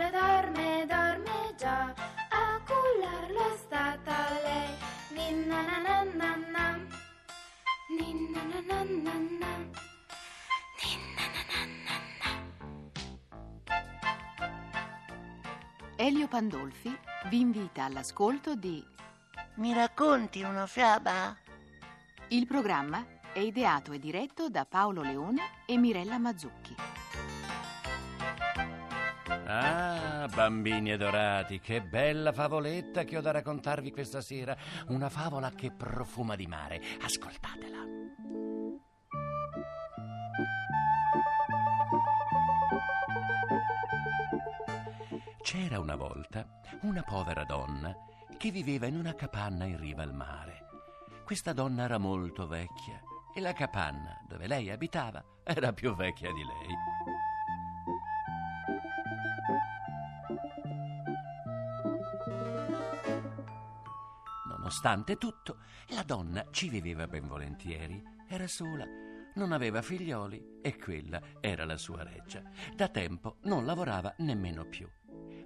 Elio dorme, dorme già, a cullarlo è stata lei. Ninna na na na na, ninna na na na na, ninna na na na na. Elio Pandolfi vi invita all'ascolto di Mi racconti una fiaba? Il programma è ideato e diretto da Paolo Leone e Mirella Mazzucchi. Bambini adorati, che bella favoletta che ho da raccontarvi questa sera. Una favola che profuma di mare. Ascoltatela. C'era una volta una povera donna che viveva in una capanna in riva al mare. Questa donna era molto vecchia e la capanna dove lei abitava era più vecchia di lei. Nonostante tutto, la donna ci viveva ben volentieri. Era sola, non aveva figlioli e quella era la sua reggia. Da tempo non lavorava nemmeno più.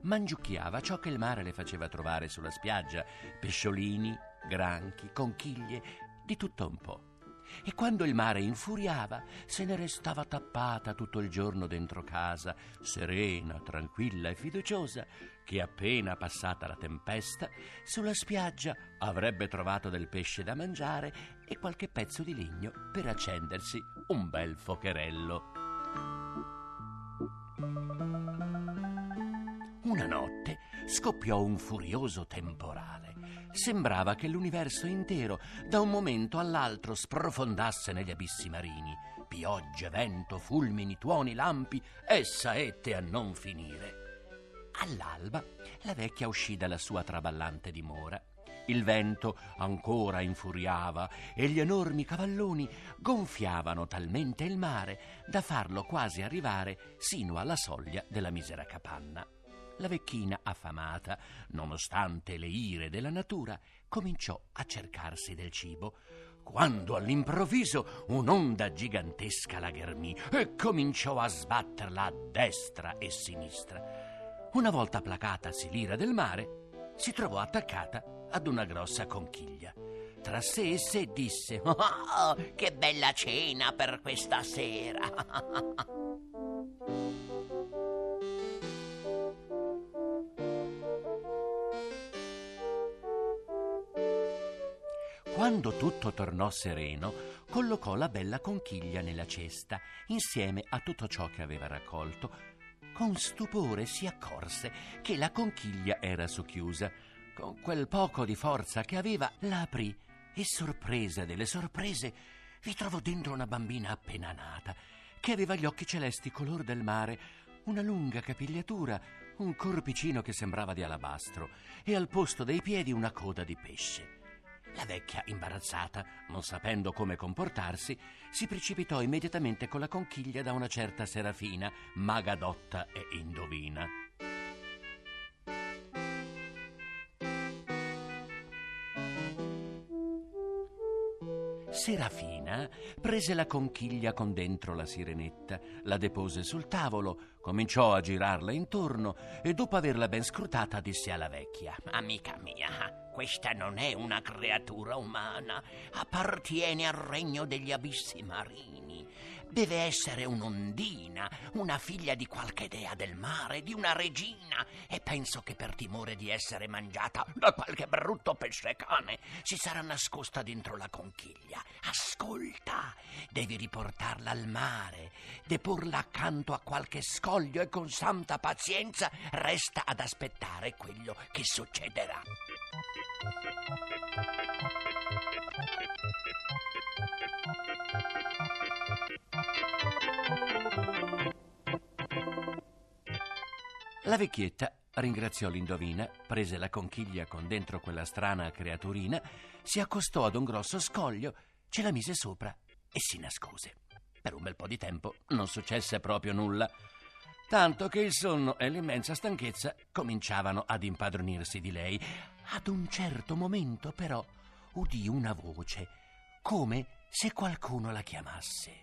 Mangiucchiava ciò che il mare le faceva trovare sulla spiaggia: pesciolini, granchi, conchiglie, di tutto un po'. E quando il mare infuriava, se ne restava tappata tutto il giorno dentro casa, serena, tranquilla e fiduciosa, che appena passata la tempesta, sulla spiaggia avrebbe trovato del pesce da mangiare e qualche pezzo di legno per accendersi un bel focherello. Una notte scoppiò un furioso temporale. Sembrava che l'universo intero da un momento all'altro sprofondasse negli abissi marini. Piogge, vento, fulmini, tuoni, lampi e saette a non finire. All'alba la vecchia uscì dalla sua traballante dimora. Il vento ancora infuriava e gli enormi cavalloni gonfiavano talmente il mare da farlo quasi arrivare sino alla soglia della misera capanna. La vecchina, affamata, nonostante le ire della natura, cominciò a cercarsi del cibo, quando all'improvviso un'onda gigantesca la ghermì e cominciò a sbatterla a destra e sinistra. Una volta placatasi l'ira del mare, si trovò attaccata ad una grossa conchiglia. Tra sé e sé disse: Oh, che bella cena per questa sera! Quando tutto tornò sereno, collocò la bella conchiglia nella cesta, insieme a tutto ciò che aveva raccolto. Con stupore si accorse che la conchiglia era socchiusa. Con quel poco di forza che aveva, la aprì e, sorpresa delle sorprese, vi trovò dentro una bambina appena nata, che aveva gli occhi celesti color del mare, una lunga capigliatura, un corpicino che sembrava di alabastro e al posto dei piedi una coda di pesce. La vecchia, imbarazzata, non sapendo come comportarsi, si precipitò immediatamente con la conchiglia da una certa Serafina, maga dotta e indovina. Serafina prese la conchiglia con dentro la sirenetta, la depose sul tavolo, cominciò a girarla intorno e dopo averla ben scrutata disse alla vecchia: Amica mia, questa non è una creatura umana, appartiene al regno degli abissi marini. Deve essere un'ondina, una figlia di qualche dea del mare, di una regina, e penso che per timore di essere mangiata da qualche brutto pesce cane si sarà nascosta dentro la conchiglia. Ascolta, devi riportarla al mare, deporla accanto a qualche scoglio e con santa pazienza resta ad aspettare quello che succederà. La vecchietta ringraziò l'indovina, prese la conchiglia con dentro quella strana creaturina, si accostò ad un grosso scoglio, ce la mise sopra e si nascose. Per un bel po' di tempo non successe proprio nulla, tanto che il sonno e l'immensa stanchezza cominciavano ad impadronirsi di lei. Ad un certo momento, però, udì una voce, come se qualcuno la chiamasse.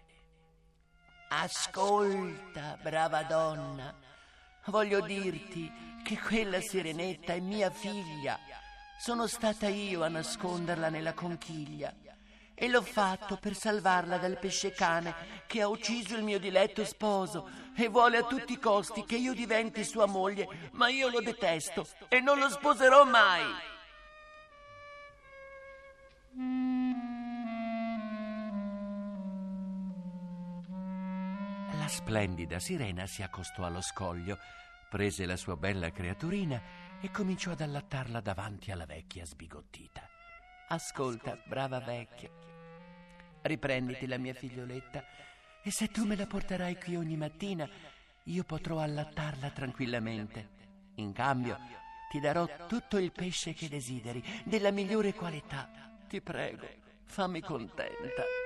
Ascolta, brava donna, voglio dirti che quella sirenetta è mia figlia. Sono stata io a nasconderla nella conchiglia. E l'ho fatto per salvarla dal pesce cane che ha ucciso il mio diletto sposo e vuole a tutti i costi che io diventi sua moglie, ma io lo detesto e non lo sposerò mai. La splendida sirena si accostò allo scoglio, prese la sua bella creaturina e cominciò ad allattarla davanti alla vecchia sbigottita. Ascolta, brava vecchia, riprenditi la mia figlioletta e se tu me la porterai qui ogni mattina, io potrò allattarla tranquillamente. In cambio, ti darò tutto il pesce che desideri, della migliore qualità. Ti prego, fammi contenta.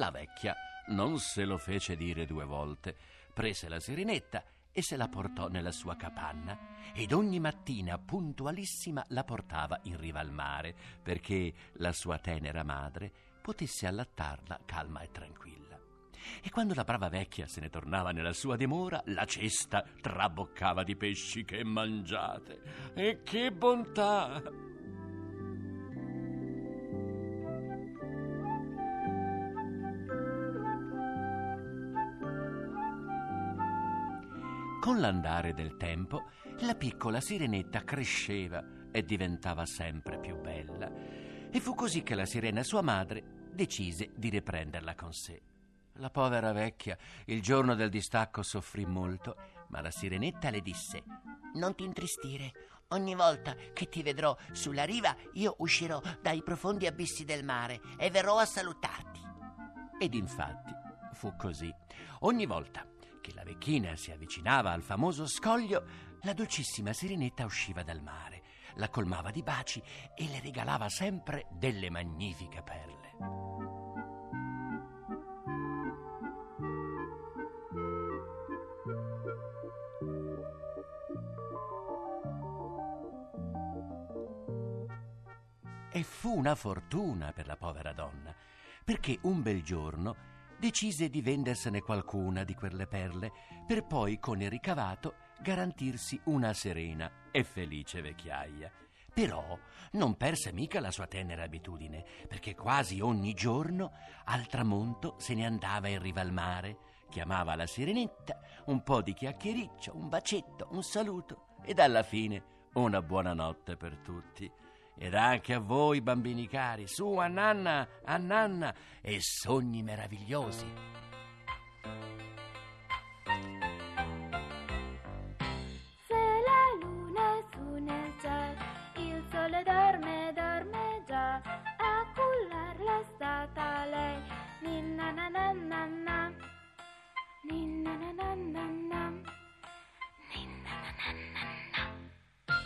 La vecchia non se lo fece dire due volte, prese la sirenetta e se la portò nella sua capanna ed ogni mattina puntualissima la portava in riva al mare perché la sua tenera madre potesse allattarla calma e tranquilla. E quando la brava vecchia se ne tornava nella sua dimora, la cesta traboccava di pesci che mangiate. E che bontà! Con l'andare del tempo, la piccola sirenetta cresceva e diventava sempre più bella. E fu così che la sirena, sua madre, decise di riprenderla con sé. La povera vecchia, il giorno del distacco, soffrì molto, ma la sirenetta le disse: Non ti intristire. Ogni volta che ti vedrò sulla riva, io uscirò dai profondi abissi del mare e verrò a salutarti. Ed infatti fu così. Ogni volta che la vecchina si avvicinava al famoso scoglio, la dolcissima sirenetta usciva dal mare, la colmava di baci e le regalava sempre delle magnifiche perle. E fu una fortuna per la povera donna, perché un bel giorno decise di vendersene qualcuna di quelle perle per poi con il ricavato garantirsi una serena e felice vecchiaia. Però non perse mica la sua tenera abitudine, perché quasi ogni giorno al tramonto se ne andava in riva al mare, chiamava la sirenetta, un po' di chiacchiericcio, un bacetto, un saluto ed alla fine una buonanotte per tutti ed anche a voi, bambini cari, su a nanna, a nanna e sogni meravigliosi. Se la luna è su nel cielo, il sole dorme, dorme già, a cullarla è stata lei, ninna na na na na, ninna na na na na, ninna na na na na.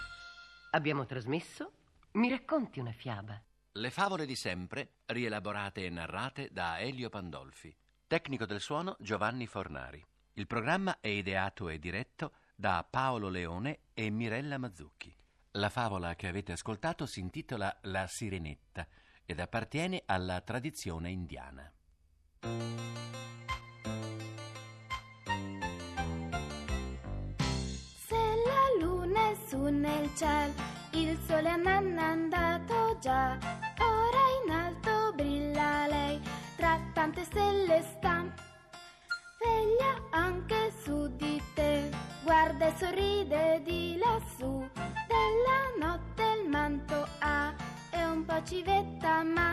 Abbiamo trasmesso Mi racconti una fiaba? Le favole di sempre, rielaborate e narrate da Elio Pandolfi. Tecnico del suono Giovanni Fornari. Il programma è ideato e diretto da Paolo Leone e Mirella Mazzucchi. La favola che avete ascoltato si intitola La Sirenetta ed appartiene alla tradizione indiana. Se la luna è su nel cielo, il sole è andato già, ora in alto brilla lei, tra tante stelle sta. Veglia anche su di te, guarda e sorride di lassù, della notte il manto ha e un po' civetta ma